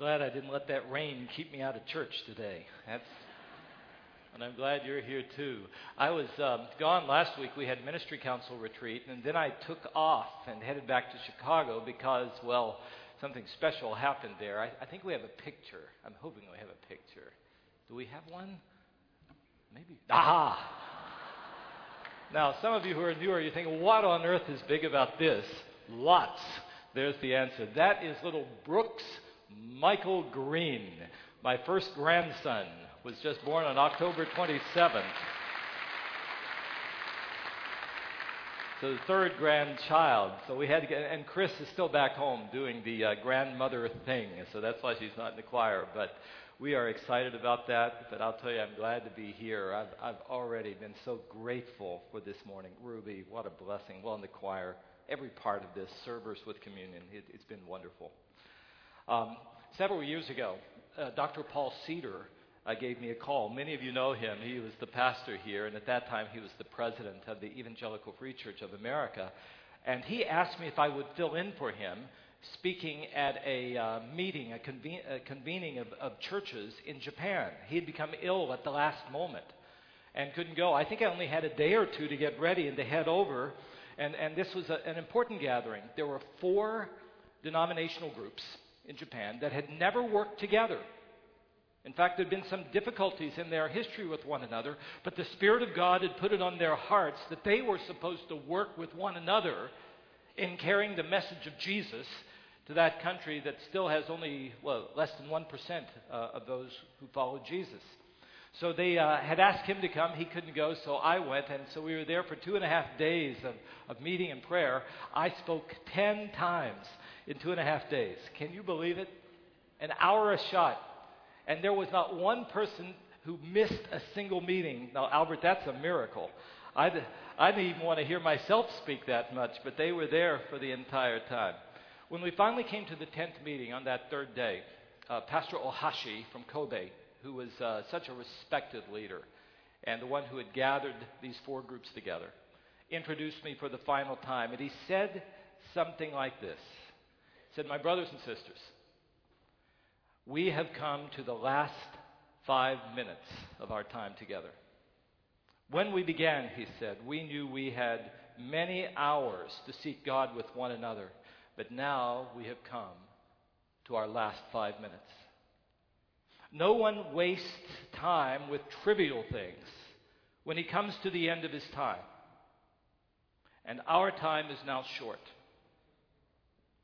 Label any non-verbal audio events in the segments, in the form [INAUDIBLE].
glad I didn't let that rain keep me out of church today. That's, and I'm glad you're here too. I was um, gone last week. We had ministry council retreat, and then I took off and headed back to Chicago because, well, something special happened there. I, I think we have a picture. I'm hoping we have a picture. Do we have one? Maybe. Aha! Now, some of you who are newer, you're thinking, what on earth is big about this? Lots. There's the answer. That is little Brooks Michael Green. My first grandson was just born on October 27th. So the third grandchild. So we had to get, and Chris is still back home doing the uh, grandmother thing. So that's why she's not in the choir. But we are excited about that. But I'll tell you, I'm glad to be here. I've, I've already been so grateful for this morning. Ruby, what a blessing. Well, in the choir, every part of this, servers with communion. It, has been wonderful. Um, several years ago, uh, Dr. Paul Cedar uh, gave me a call. Many of you know him. He was the pastor here, and at that time he was the president of the Evangelical Free Church of America. And he asked me if I would fill in for him speaking at a uh, meeting, a, conven- a convening of, of churches in Japan. He had become ill at the last moment and couldn't go. I think I only had a day or two to get ready and to head over. And, and this was a, an important gathering. There were four denominational groups in Japan that had never worked together. In fact, there had been some difficulties in their history with one another, but the Spirit of God had put it on their hearts that they were supposed to work with one another in carrying the message of Jesus to that country that still has only, well, less than 1% uh, of those who follow Jesus. So they uh, had asked him to come. He couldn't go, so I went. And so we were there for two and a half days of, of meeting and prayer. I spoke 10 times in two and a half days. Can you believe it? An hour a shot. And there was not one person who missed a single meeting. Now, Albert, that's a miracle. I, I didn't even want to hear myself speak that much, but they were there for the entire time. When we finally came to the 10th meeting on that third day, uh, Pastor Ohashi from Kobe, who was uh, such a respected leader and the one who had gathered these four groups together, introduced me for the final time. And he said something like this He said, My brothers and sisters, we have come to the last five minutes of our time together. When we began, he said, we knew we had many hours to seek God with one another. But now we have come to our last five minutes. No one wastes time with trivial things when he comes to the end of his time. And our time is now short.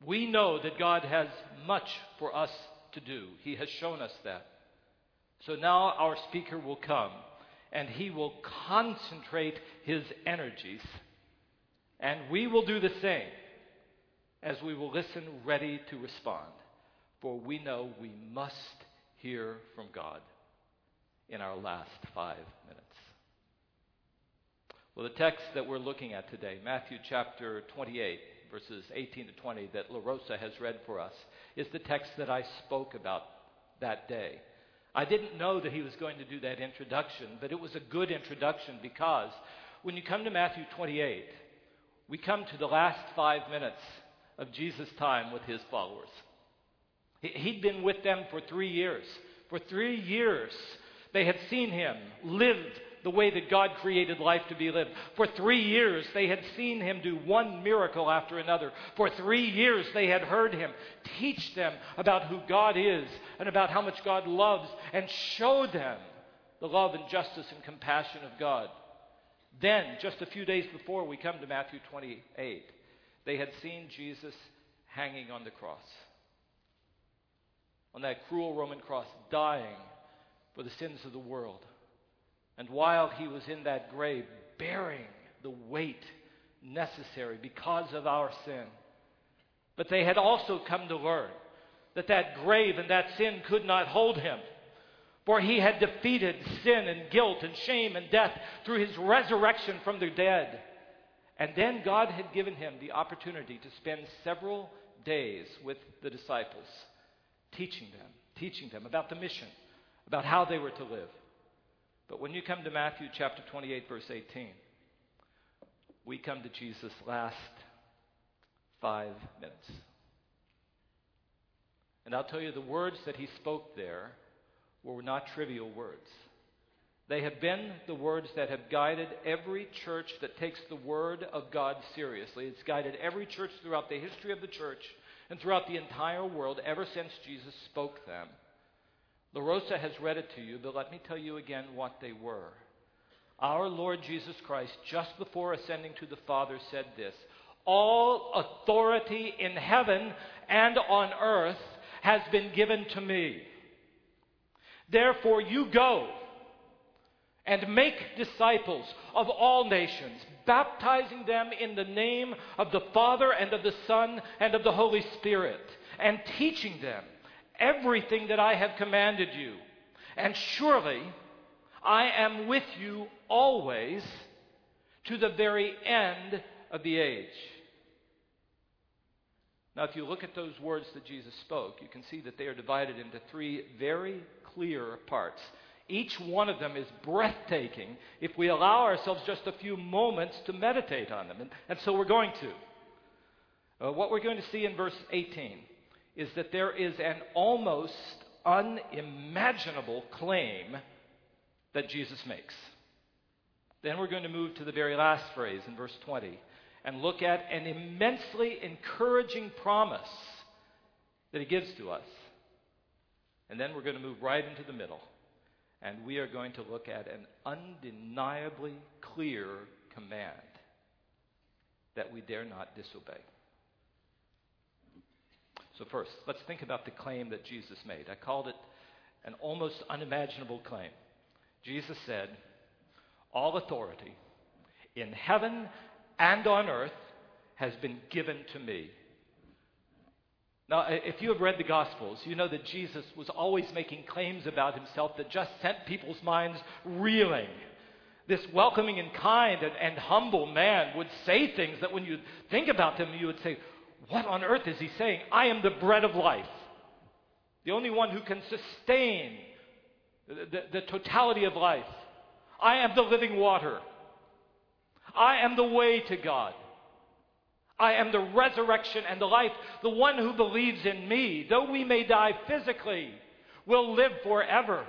We know that God has much for us to do. He has shown us that. So now our speaker will come and he will concentrate his energies, and we will do the same as we will listen ready to respond. For we know we must hear from God in our last five minutes. Well, the text that we're looking at today, Matthew chapter 28, verses 18 to 20, that La Rosa has read for us, is the text that I spoke about that day. I didn't know that he was going to do that introduction, but it was a good introduction because when you come to Matthew 28, we come to the last five minutes of Jesus' time with his followers. He'd been with them for three years. For three years, they had seen him live the way that God created life to be lived. For three years, they had seen him do one miracle after another. For three years, they had heard him teach them about who God is and about how much God loves and show them the love and justice and compassion of God. Then, just a few days before we come to Matthew 28, they had seen Jesus hanging on the cross. On that cruel Roman cross, dying for the sins of the world. And while he was in that grave, bearing the weight necessary because of our sin. But they had also come to learn that that grave and that sin could not hold him. For he had defeated sin and guilt and shame and death through his resurrection from the dead. And then God had given him the opportunity to spend several days with the disciples, teaching them, teaching them about the mission, about how they were to live. But when you come to Matthew chapter 28, verse 18, we come to Jesus' last five minutes. And I'll tell you, the words that he spoke there were not trivial words. They have been the words that have guided every church that takes the Word of God seriously. It's guided every church throughout the history of the church and throughout the entire world ever since Jesus spoke them. La Rosa has read it to you, but let me tell you again what they were. Our Lord Jesus Christ, just before ascending to the Father, said this All authority in heaven and on earth has been given to me. Therefore, you go and make disciples of all nations, baptizing them in the name of the Father and of the Son and of the Holy Spirit, and teaching them everything that I have commanded you. And surely I am with you always to the very end of the age. Now, if you look at those words that Jesus spoke, you can see that they are divided into three very clear parts. Each one of them is breathtaking if we allow ourselves just a few moments to meditate on them. And, and so we're going to. Uh, what we're going to see in verse 18 is that there is an almost unimaginable claim that Jesus makes. Then we're going to move to the very last phrase in verse 20 and look at an immensely encouraging promise that he gives to us. And then we're going to move right into the middle and we are going to look at an undeniably clear command that we dare not disobey. So, first, let's think about the claim that Jesus made. I called it an almost unimaginable claim. Jesus said, All authority in heaven and on earth has been given to me. Now, if you have read the Gospels, you know that Jesus was always making claims about himself that just sent people's minds reeling. This welcoming and kind and, and humble man would say things that when you think about them, you would say, What on earth is he saying? I am the bread of life, the only one who can sustain the, the, the totality of life. I am the living water. I am the way to God. I am the resurrection and the life. The one who believes in me, though we may die physically, will live forever.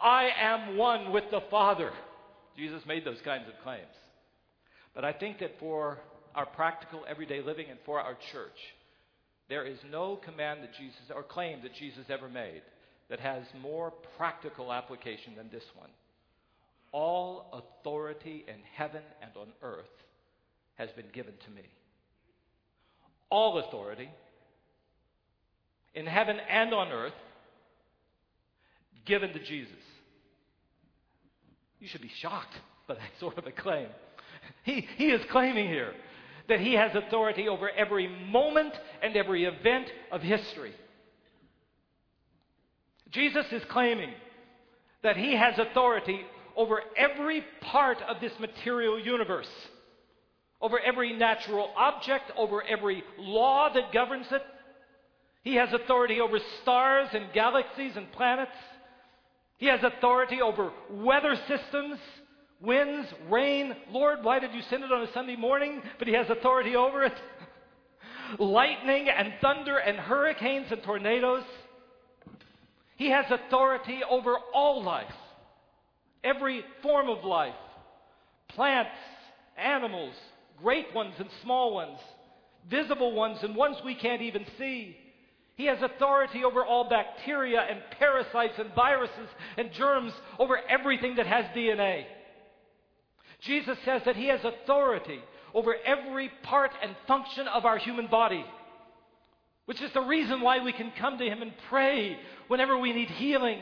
I am one with the Father. Jesus made those kinds of claims. But I think that for our practical everyday living and for our church, there is no command that Jesus or claim that Jesus ever made that has more practical application than this one. All authority in heaven and on earth has been given to me all authority in heaven and on earth given to Jesus. You should be shocked by that [LAUGHS] sort of a claim. He, he is claiming here that he has authority over every moment and every event of history. Jesus is claiming that he has authority over every part of this material universe over every natural object, over every law that governs it. He has authority over stars and galaxies and planets. He has authority over weather systems, winds, rain. Lord, why did you send it on a Sunday morning? But He has authority over it. [LAUGHS] Lightning and thunder and hurricanes and tornadoes. He has authority over all life, every form of life plants, animals, great ones and small ones, visible ones and ones we can't even see. He has authority over all bacteria and parasites and viruses and germs, over everything that has DNA. Jesus says that He has authority over every part and function of our human body, which is the reason why we can come to Him and pray whenever we need healing.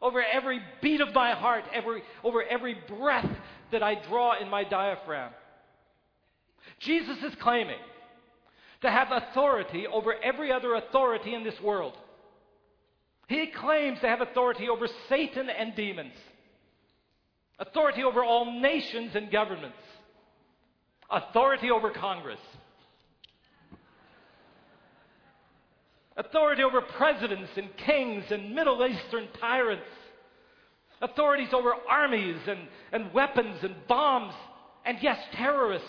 Over every beat of my heart, every, over every breath that I draw in my diaphragm. Jesus is claiming to have authority over every other authority in this world. He claims to have authority over Satan and demons, authority over all nations and governments, authority over Congress, authority over presidents and kings and Middle Eastern tyrants, authorities over armies and, and weapons and bombs, and yes, terrorists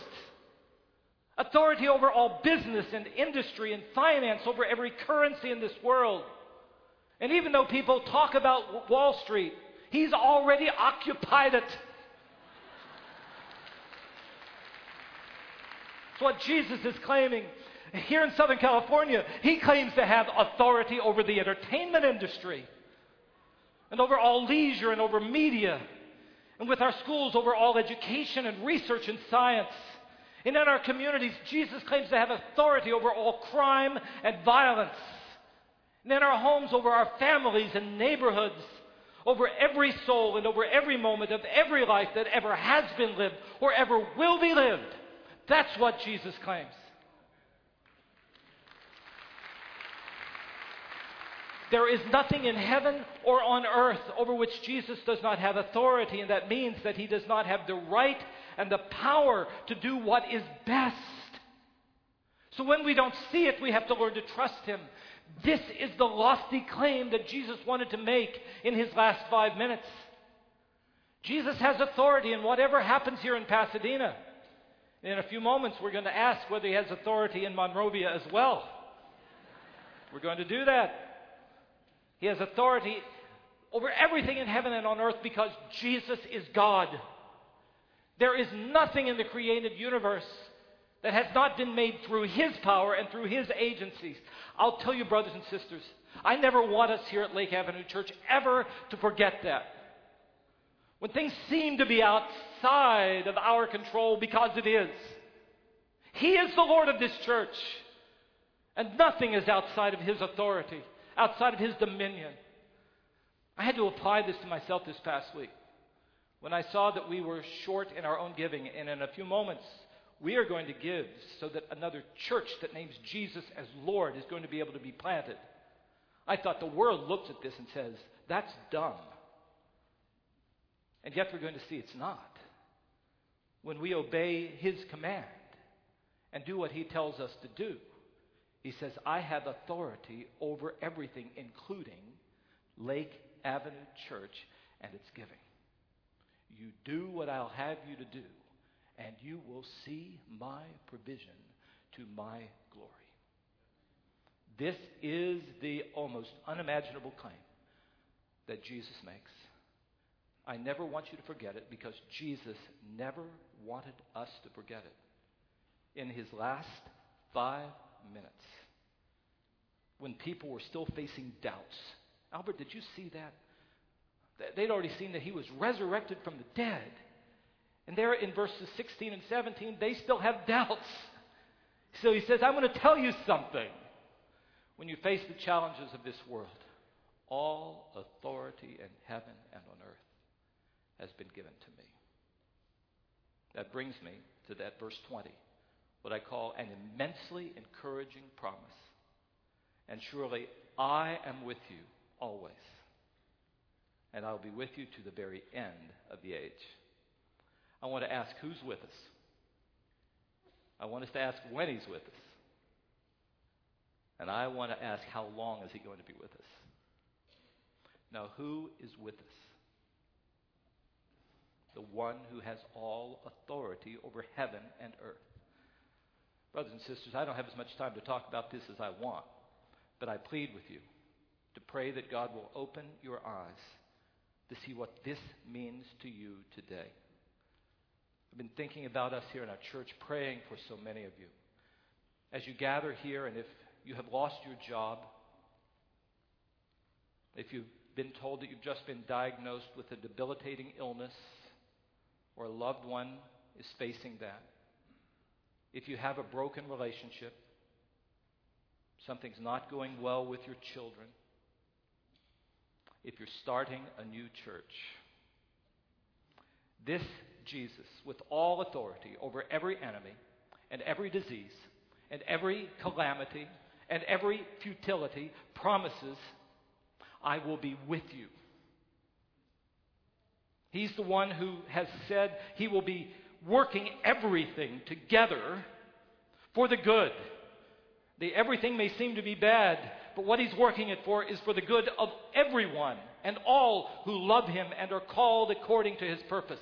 authority over all business and industry and finance, over every currency in this world. And even though people talk about Wall Street, he's already occupied it. It's what Jesus is claiming. Here in Southern California, he claims to have authority over the entertainment industry and over all leisure and over media, and with our schools over all education and research and science. And in our communities, Jesus claims to have authority over all crime and violence. And in our homes, over our families and neighborhoods, over every soul and over every moment of every life that ever has been lived or ever will be lived. That's what Jesus claims. There is nothing in heaven or on earth over which Jesus does not have authority, and that means that he does not have the right and the power to do what is best. So when we don't see it, we have to learn to trust him. This is the lofty claim that Jesus wanted to make in his last five minutes. Jesus has authority, in whatever happens here in Pasadena, in a few moments, we're going to ask whether he has authority in Monrovia as well. We're going to do that. He has authority over everything in heaven and on earth because Jesus is God. There is nothing in the created universe that has not been made through His power and through His agencies. I'll tell you, brothers and sisters, I never want us here at Lake Avenue Church ever to forget that. When things seem to be outside of our control, because it is, He is the Lord of this church, and nothing is outside of His authority, outside of His dominion. I had to apply this to myself this past week when I saw that we were short in our own giving, and in a few moments, we are going to give so that another church that names Jesus as Lord is going to be able to be planted. I thought the world looks at this and says, that's dumb. And yet we're going to see it's not. When we obey His command and do what He tells us to do, He says, I have authority over everything, including Lake Avenue Church and its giving. You do what I'll have you to do, and you will see my provision to my glory. This is the almost unimaginable claim that Jesus makes. I never want you to forget it because Jesus never wanted us to forget it. In his last five minutes, when people were still facing doubts, Albert, did you see that? They'd already seen that he was resurrected from the dead. And there in verses 16 and 17, they still have doubts. So he says, I'm going to tell you something. When you face the challenges of this world, all authority in heaven and on earth has been given to me. That brings me to that verse 20, what I call an immensely encouraging promise. And surely I am with you always and I'll be with you to the very end of the age. I want to ask who's with us. I want us to ask when he's with us. And I want to ask how long is he going to be with us. Now, who is with us? The one who has all authority over heaven and earth. Brothers and sisters, I don't have as much time to talk about this as I want, but I plead with you to pray that God will open your eyes to see what this means to you today. I've been thinking about us here in our church, praying for so many of you. As you gather here, and if you have lost your job, if you've been told that you've just been diagnosed with a debilitating illness, or a loved one is facing that, if you have a broken relationship, something's not going well with your children, if you're starting a new church. This Jesus, with all authority over every enemy and every disease and every calamity and every futility, promises, I will be with you. He's the one who has said he will be working everything together for the good. The everything may seem to be bad, but what he's working it for is for the good of everyone and all who love him and are called according to his purpose.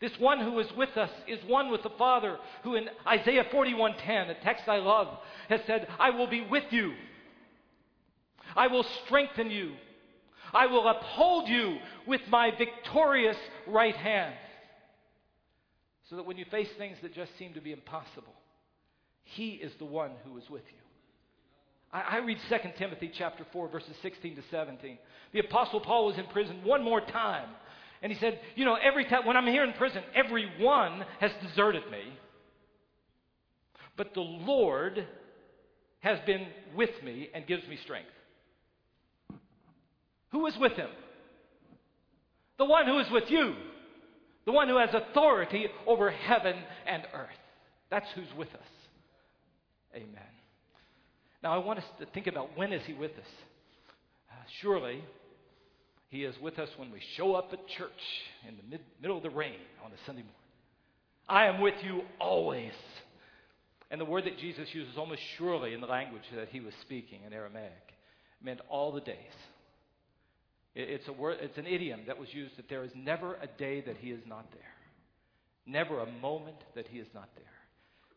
This one who is with us is one with the Father, who in Isaiah 41:10, a text I love, has said, "I will be with you. I will strengthen you. I will uphold you with my victorious right hand." So that when you face things that just seem to be impossible, he is the one who is with you. I, read 2 Timothy chapter 4, verses 16 to 17. The Apostle Paul was in prison one more time and he said, You know, every time when I'm here in prison, everyone has deserted me. But the Lord has been with me and gives me strength. Who is with him? The one who is with you. The one who has authority over heaven and earth. That's who's with us. Amen. Now I want us to think about when is he with us? Uh, surely he is with us when we show up at church in the mid, middle of the rain on a Sunday morning. I am with you always. And the word that Jesus uses almost surely in the language that he was speaking in Aramaic meant all the days. It's, a word, it's an idiom that was used that there is never a day that he is not there, never a moment that he is not there.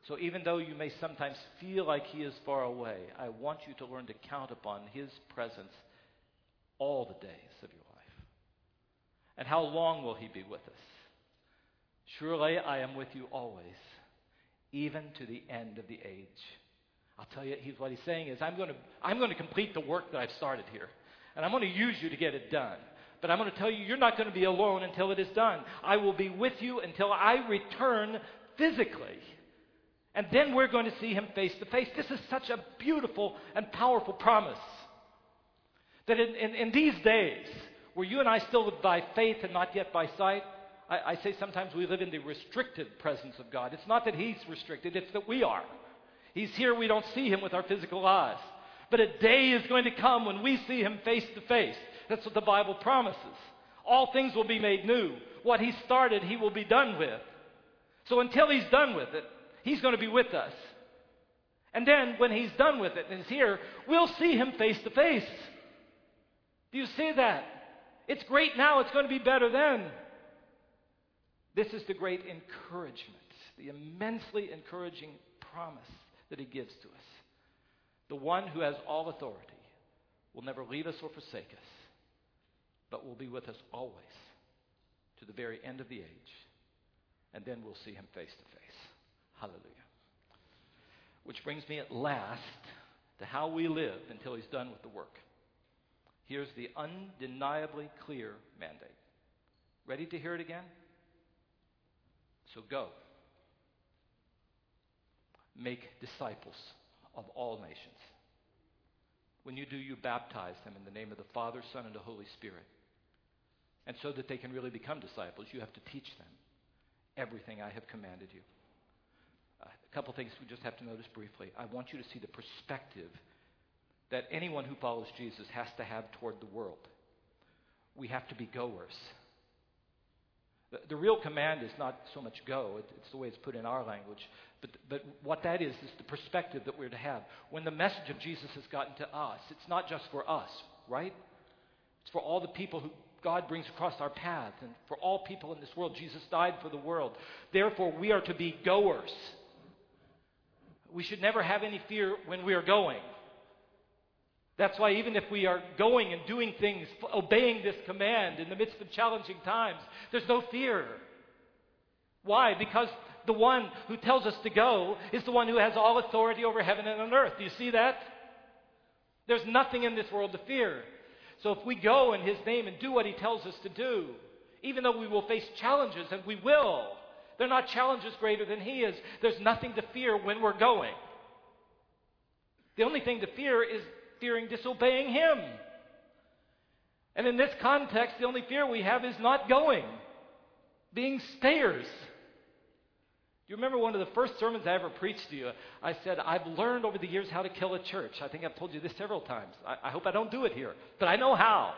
So even though you may sometimes feel like he is far away, I want you to learn to count upon his presence all the days of your life. And how long will He be with us? Surely I am with you always, even to the end of the age. I'll tell you, he's, what he's saying is, I'm going, to, I'm going to complete the work that I've started here. And I'm going to use you to get it done. But I'm going to tell you, you're not going to be alone until it is done. I will be with you until I return physically. And then we're going to see him face to face. This is such a beautiful and powerful promise. That in, in, in, these days, where you and I still live by faith and not yet by sight, I, I say sometimes we live in the restricted presence of God. It's not that He's restricted, it's that we are. He's here, we don't see Him with our physical eyes. But a day is going to come when we see Him face to face. That's what the Bible promises. All things will be made new. What He started, He will be done with. So until He's done with it, He's going to be with us. And then when He's done with it and is here, we'll see Him face to face. Do you see that? It's great now, it's going to be better then. This is the great encouragement, the immensely encouraging promise that he gives to us. The one who has all authority will never leave us or forsake us, but will be with us always to the very end of the age. And then we'll see him face to face. Hallelujah. Which brings me at last to how we live until he's done with the work. Here's the undeniably clear mandate. Ready to hear it again? So go. Make disciples of all nations. When you do, you baptize them in the name of the Father, Son, and the Holy Spirit. And so that they can really become disciples, you have to teach them everything I have commanded you. A couple things we just have to notice briefly. I want you to see the perspective that anyone who follows Jesus has to have toward the world. We have to be goers. The, the real command is not so much go, it, it's the way it's put in our language, but, but what that is, is the perspective that we're to have. When the message of Jesus has gotten to us, it's not just for us, right? It's for all the people who God brings across our path, and for all people in this world. Jesus died for the world. Therefore, we are to be goers. We should never have any fear when we are going. That's why, even if we are going and doing things, obeying this command in the midst of challenging times, there's no fear. Why? Because the one who tells us to go is the one who has all authority over heaven and on earth. Do you see that? There's nothing in this world to fear. So if we go in His name and do what He tells us to do, even though we will face challenges, and we will, they're not challenges greater than He is. There's nothing to fear when we're going. The only thing to fear is fearing disobeying Him. And in this context, the only fear we have is not going, being stayers. Do you remember one of the first sermons I ever preached to you? I said, I've learned over the years how to kill a church. I think I've told you this several times. I, I hope I don't do it here, but I know how.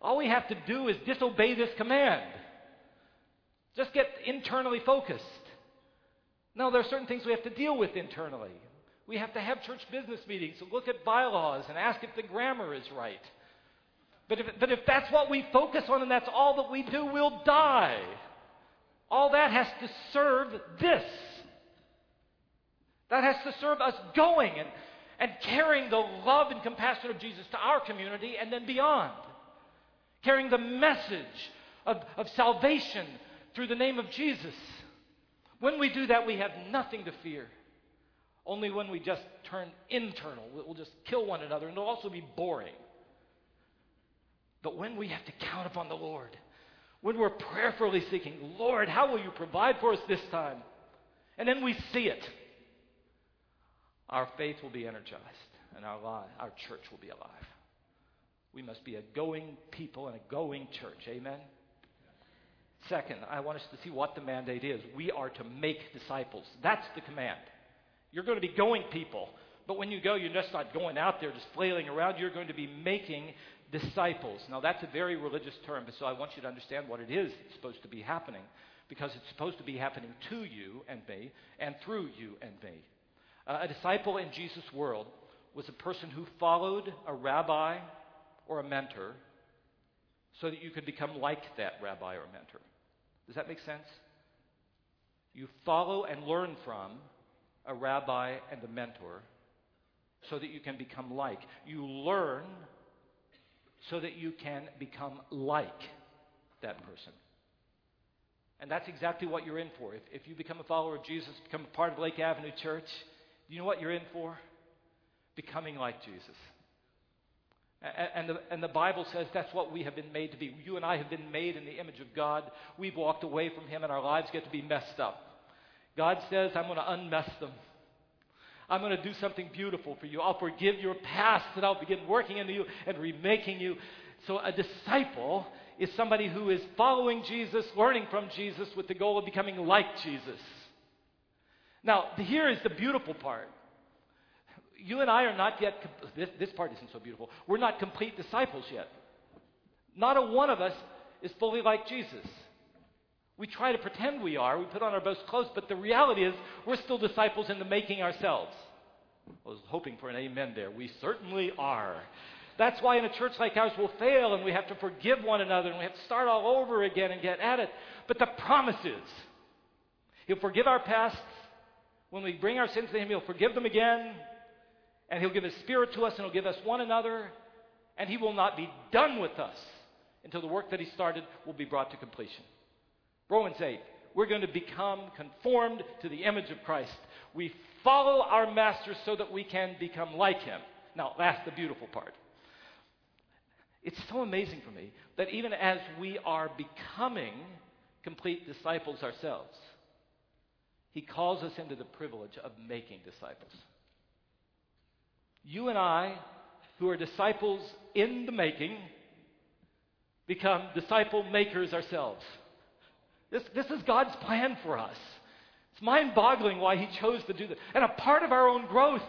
All we have to do is disobey this command. Just get internally focused. Now, there are certain things we have to deal with internally. We have to have church business meetings and look at bylaws and ask if the grammar is right. But if, but if that's what we focus on and that's all that we do, we'll die. All that has to serve this. That has to serve us going and, and carrying the love and compassion of Jesus to our community and then beyond. Carrying the message of, of salvation through the name of Jesus. When we do that, we have nothing to fear. Only when we just turn internal, we'll just kill one another, and it'll also be boring. But when we have to count upon the Lord, when we're prayerfully seeking, Lord, how will you provide for us this time? And then we see it, our faith will be energized and our, our church will be alive. We must be a going people and a going church. Amen? Second, I want us to see what the mandate is. We are to make disciples. That's the command. You're going to be going people. But when you go, you're just not going out there just flailing around. You're going to be making disciples. Now, that's a very religious term, but so I want you to understand what it is that's supposed to be happening because it's supposed to be happening to you and me and through you and me. Uh, a disciple in Jesus' world was a person who followed a rabbi or a mentor so that you could become like that rabbi or mentor. Does that make sense? You follow and learn from a rabbi and a mentor so that you can become like. You learn so that you can become like that person. And that's exactly what you're in for. If, if you become a follower of Jesus, become a part of Lake Avenue Church, you know what you're in for? Becoming like Jesus. And the, and the, Bible says that's what we have been made to be. You and I have been made in the image of God. We've walked away from Him, and our lives get to be messed up. God says, I'm going to unmess them. I'm going to do something beautiful for you. I'll forgive your past, and I'll begin working into you and remaking you. So, a disciple is somebody who is following Jesus, learning from Jesus, with the goal of becoming like Jesus. Now, here is the beautiful part. You and I are not yet, this, this part isn't so beautiful. We're not complete disciples yet. Not a one of us is fully like Jesus. We try to pretend we are. We put on our best clothes, but the reality is we're still disciples in the making ourselves. I was hoping for an amen there. We certainly are. That's why in a church like ours we'll fail and we have to forgive one another and we have to start all over again and get at it. But the promise is He'll forgive our past. When we bring our sins to Him, He'll forgive them again. And He'll give His Spirit to us and He'll give us one another. And He will not be done with us until the work that He started will be brought to completion. Romans 8. We're going to become conformed to the image of Christ. We follow our master so that we can become like him. Now, that's the beautiful part. It's so amazing for me that even as we are becoming complete disciples ourselves, he calls us into the privilege of making disciples. You and I, who are disciples in the making, become disciple makers ourselves. This, this is God's plan for us. It's mind boggling why He chose to do this. And a part of our own growth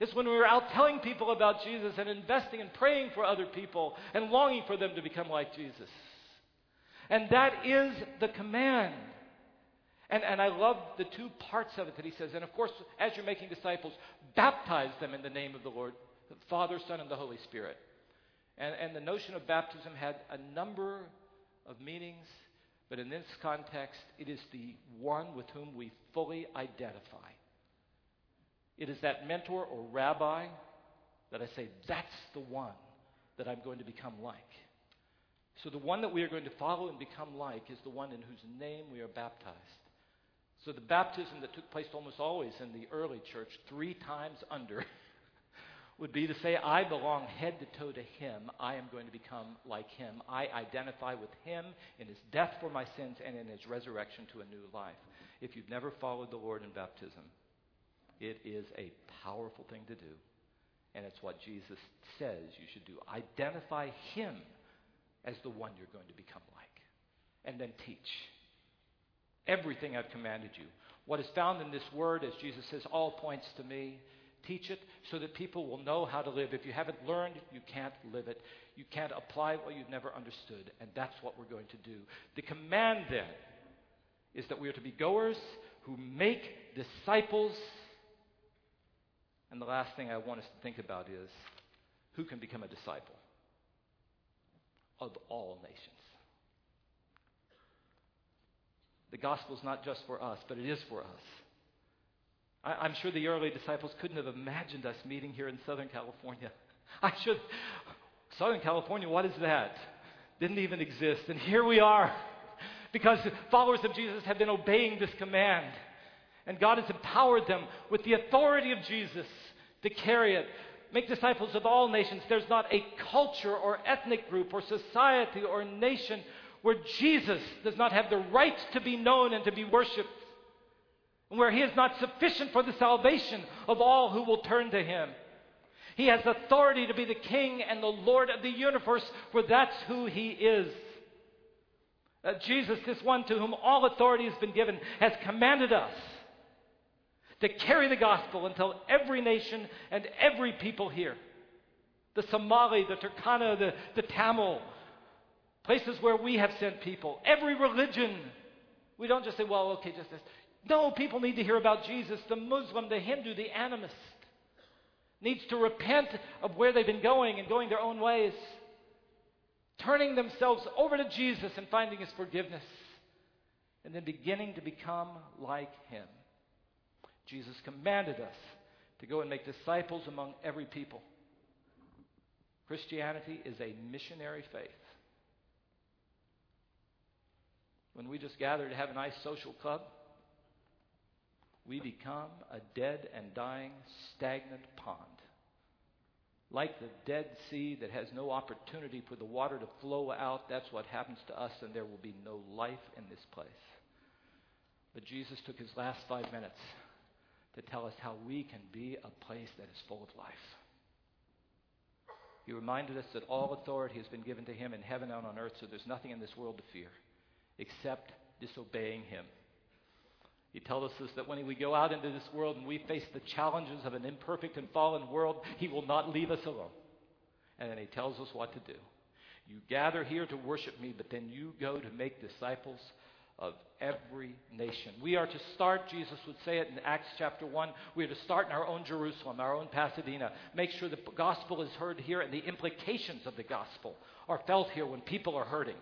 is when we're out telling people about Jesus and investing and praying for other people and longing for them to become like Jesus. And that is the command. And, and I love the two parts of it that he says. And of course, as you're making disciples, baptize them in the name of the Lord, the Father, Son, and the Holy Spirit. And, and the notion of baptism had a number of meanings. But in this context, it is the one with whom we fully identify. It is that mentor or rabbi that I say, that's the one that I'm going to become like. So the one that we are going to follow and become like is the one in whose name we are baptized. So the baptism that took place almost always in the early church, three times under, [LAUGHS] would be to say, I belong head to toe to Him. I am going to become like Him. I identify with Him in His death for my sins and in His resurrection to a new life. If you've never followed the Lord in baptism, it is a powerful thing to do. And it's what Jesus says you should do. Identify Him as the one you're going to become like. And then teach. Everything I've commanded you. What is found in this word, as Jesus says, all points to me. Teach it so that people will know how to live. If you haven't learned, you can't live it. You can't apply what you've never understood. And that's what we're going to do. The command then is that we are to be goers who make disciples. And the last thing I want us to think about is who can become a disciple? of all nations. The gospel is not just for us, but it is for us. I, am sure the early disciples couldn't have imagined us meeting here in Southern California. [LAUGHS] I should. Southern California, what is that? Didn't even exist. And here we are because followers of Jesus have been obeying this command. And God has empowered them with the authority of Jesus to carry it. Make disciples of all nations. There's not a culture or ethnic group or society or nation where Jesus does not have the right to be known and to be worshiped, and where he is not sufficient for the salvation of all who will turn to him. He has authority to be the king and the Lord of the universe, for that's who he is. Uh, Jesus, this one to whom all authority has been given, has commanded us to carry the gospel until every nation and every people hear the Somali, the Turkana, the, the Tamil, places where we have sent people, every religion. We don't just say, well, okay, just this. No, people need to hear about Jesus. The Muslim, the Hindu, the animist needs to repent of where they've been going and going their own ways, turning themselves over to Jesus and finding his forgiveness, and then beginning to become like him. Jesus commanded us to go and make disciples among every people. Christianity is a missionary faith. When we just gather to have a nice social club, we become a dead and dying, stagnant pond. Like the Dead Sea that has no opportunity for the water to flow out, that's what happens to us, and there will be no life in this place. But Jesus took his last five minutes to tell us how we can be a place that is full of life. He reminded us that all authority has been given to him in heaven and on earth, so there's nothing in this world to fear except disobeying him. He tells us that when we go out into this world and we face the challenges of an imperfect and fallen world, he will not leave us alone. And then he tells us what to do. You gather here to worship me, but then you go to make disciples of every nation. We are to start, Jesus would say it in Acts chapter 1, we are to start in our own Jerusalem, our own Pasadena. Make sure the gospel is heard here and the implications of the gospel are felt here when people are hurting.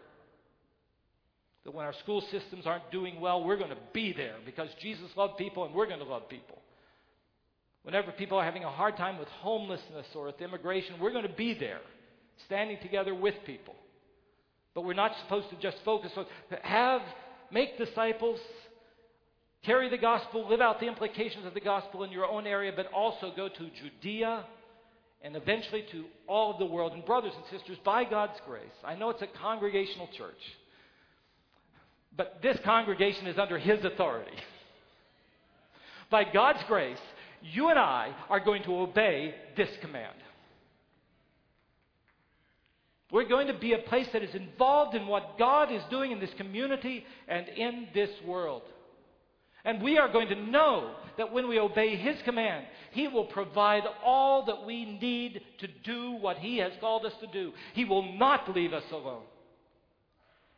That when our school systems aren't doing well, we're going to be there because Jesus loved people and we're going to love people. Whenever people are having a hard time with homelessness or with immigration, we're going to be there, standing together with people. But we're not supposed to just focus on have make disciples, carry the gospel, live out the implications of the gospel in your own area, but also go to Judea and eventually to all of the world. And, brothers and sisters, by God's grace, I know it's a congregational church, but this congregation is under His authority. [LAUGHS] By God's grace, you and I are going to obey this command. We're going to be a place that is involved in what God is doing in this community and in this world. And we are going to know that when we obey His command, He will provide all that we need to do what He has called us to do. He will not leave us alone,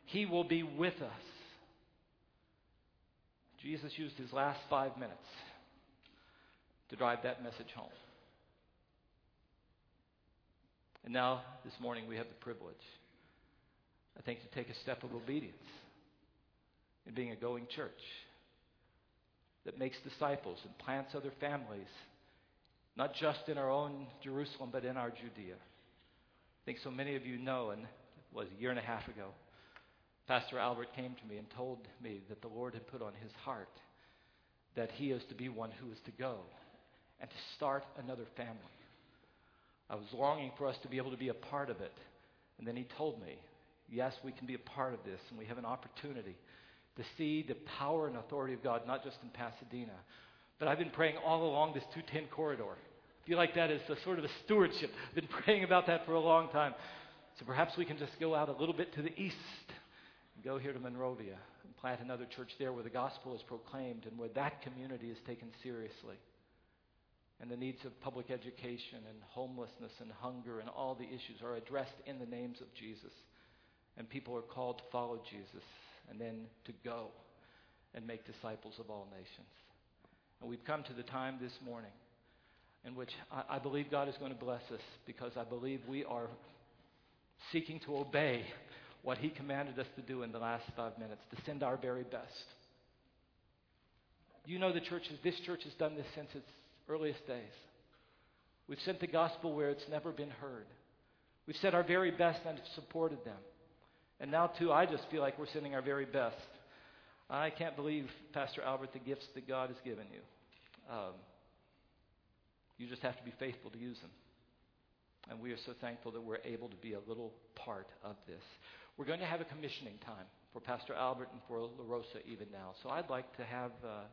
He will be with us. Jesus used His last five minutes to drive that message home. And now, this morning, we have the privilege, I think, to take a step of obedience in being a going church that makes disciples and plants other families, not just in our own Jerusalem, but in our Judea. I think so many of you know, and it was a year and a half ago, Pastor Albert came to me and told me that the Lord had put on his heart that he is to be one who is to go and to start another family. I was longing for us to be able to be a part of it. And then he told me, yes, we can be a part of this, and we have an opportunity to see the power and authority of God, not just in Pasadena. But I've been praying all along this 210 corridor. I feel like that is a sort of a stewardship. I've been [LAUGHS] praying about that for a long time. So perhaps we can just go out a little bit to the east go here to Monrovia and plant another church there where the gospel is proclaimed and where that community is taken seriously and the needs of public education and homelessness and hunger and all the issues are addressed in the names of Jesus. And people are called to follow Jesus and then to go and make disciples of all nations. And we've come to the time this morning in which I, I believe God is going to bless us because I believe we are seeking to obey what He commanded us to do in the last five minutes, to send our very best. You know the churches, this church has done this since its earliest days. We've sent the gospel where it's never been heard. We've said our very best and supported them. And now, too, I just feel like we're sending our very best. I can't believe, Pastor Albert, the gifts that God has given you. Um, you just have to be faithful to use them. And we are so thankful that we're able to be a little part of this. We're going to have a commissioning time for Pastor Albert and for LaRosa even now. So I'd like to have uh,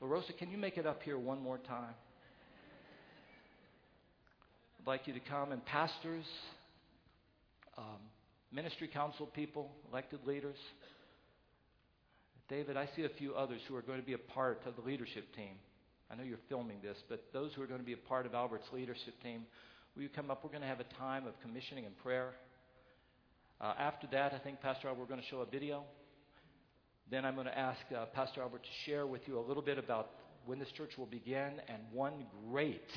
La Rosa, can you make it up here one more time? I'd like you to come and pastors, um, ministry council people, elected leaders. David, I see a few others who are going to be a part of the leadership team. I know you're filming this, but those who are going to be a part of Albert's leadership team, will you come up? We're going to have a time of commissioning and prayer. Uh, after that, I think, Pastor Albert, we're going to show a video. Then I'm going to ask uh, Pastor Albert to share with you a little bit about when this church will begin and one great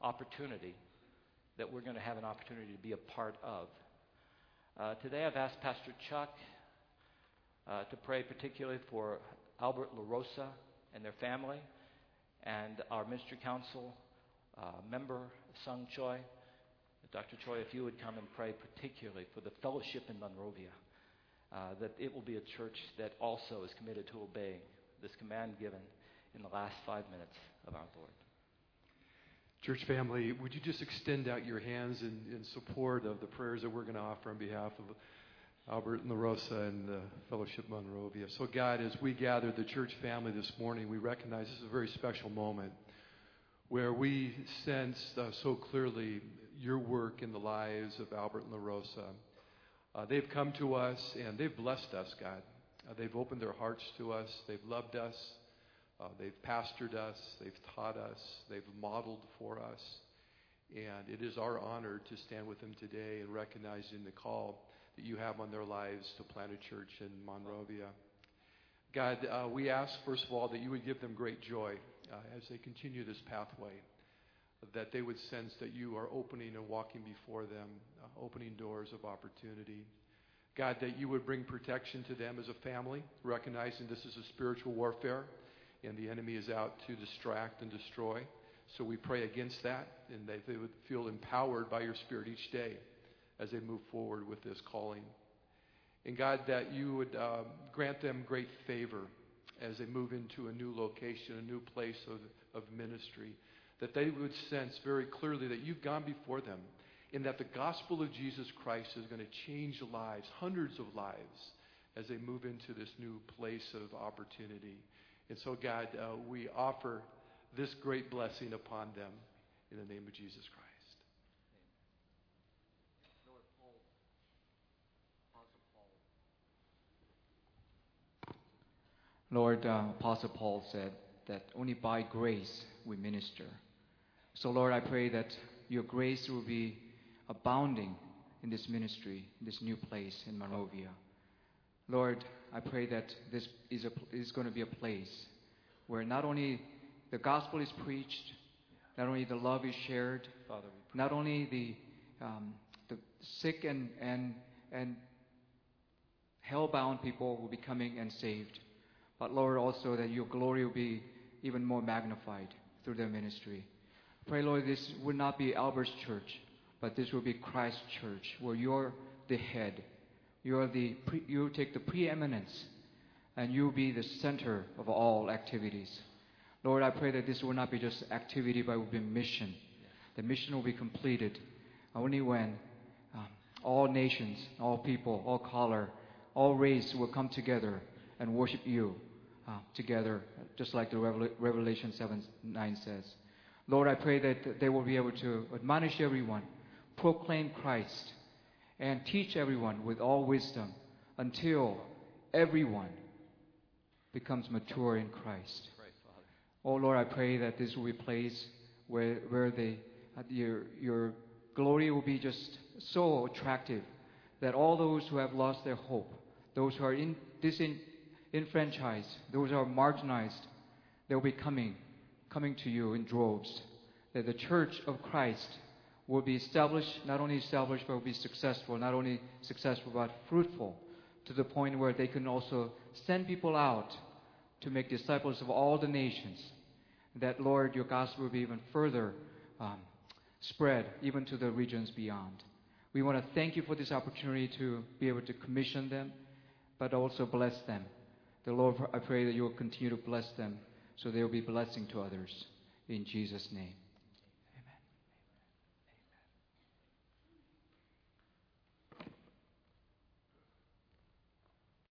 opportunity that we're going to have an opportunity to be a part of. Uh, today, I've asked Pastor Chuck uh, to pray particularly for Albert LaRosa and their family, and our ministry council uh, member, Sung Choi. Dr. Choi, if you would come and pray particularly for the fellowship in Monrovia, uh, that it will be a church that also is committed to obeying this command given in the last five minutes of our Lord. Church family, would you just extend out your hands in, in support of the prayers that we're going to offer on behalf of Albert and LaRosa and the Fellowship Monrovia. So, God, as we gather the church family this morning, we recognize this is a very special moment where we sense uh, so clearly your work in the lives of Albert and LaRosa. Uh, they've come to us and they've blessed us, God. Uh, they've opened their hearts to us, they've loved us, uh, they've pastored us, they've taught us, they've modeled for us. And it is our honor to stand with them today and recognizing the call that you have on their lives to plant a church in Monrovia. God, uh, we ask, first of all, that you would give them great joy uh, as they continue this pathway, that they would sense that you are opening and walking before them, uh, opening doors of opportunity. God, that you would bring protection to them as a family, recognizing this is a spiritual warfare and the enemy is out to distract and destroy. So we pray against that and that they would feel empowered by your Spirit each day as they move forward with this calling. And God, that you would uh, grant them great favor as they move into a new location, a new place of, of ministry, that they would sense very clearly that you've gone before them and that the gospel of Jesus Christ is going to change lives, hundreds of lives, as they move into this new place of opportunity. And so, God, uh, we offer this great blessing upon them in the name of Jesus Christ. Lord, uh, Apostle Paul said that only by grace we minister. So, Lord, I pray that your grace will be abounding in this ministry, this new place in Monrovia. Lord, I pray that this is, a, is going to be a place where not only the gospel is preached, not only the love is shared, Father, not only the, um, the sick and, and, and hell-bound people will be coming and saved, but Lord, also that your glory will be even more magnified through their ministry. Pray, Lord, this would not be Albert's church, but this will be Christ's church, where you're the head. You're the pre- you take the preeminence, and you will be the center of all activities. Lord, I pray that this will not be just activity, but will be mission. The mission will be completed only when um, all nations, all people, all color, all race will come together and worship you uh, together, just like the Revelation 7 9 says. Lord, I pray that they will be able to admonish everyone, proclaim Christ, and teach everyone with all wisdom until everyone becomes mature in Christ. Oh Lord, I pray that this will be a place where, where the, uh, your, your glory will be just so attractive that all those who have lost their hope, those who are in, disin, enfranchised, those who are marginalized, they'll be coming, coming to you in droves. That the church of Christ will be established, not only established, but will be successful, not only successful, but fruitful to the point where they can also send people out to make disciples of all the nations. That, Lord, your gospel will be even further um, spread, even to the regions beyond. We want to thank you for this opportunity to be able to commission them, but also bless them. The Lord, I pray that you will continue to bless them so they will be blessing to others. In Jesus' name.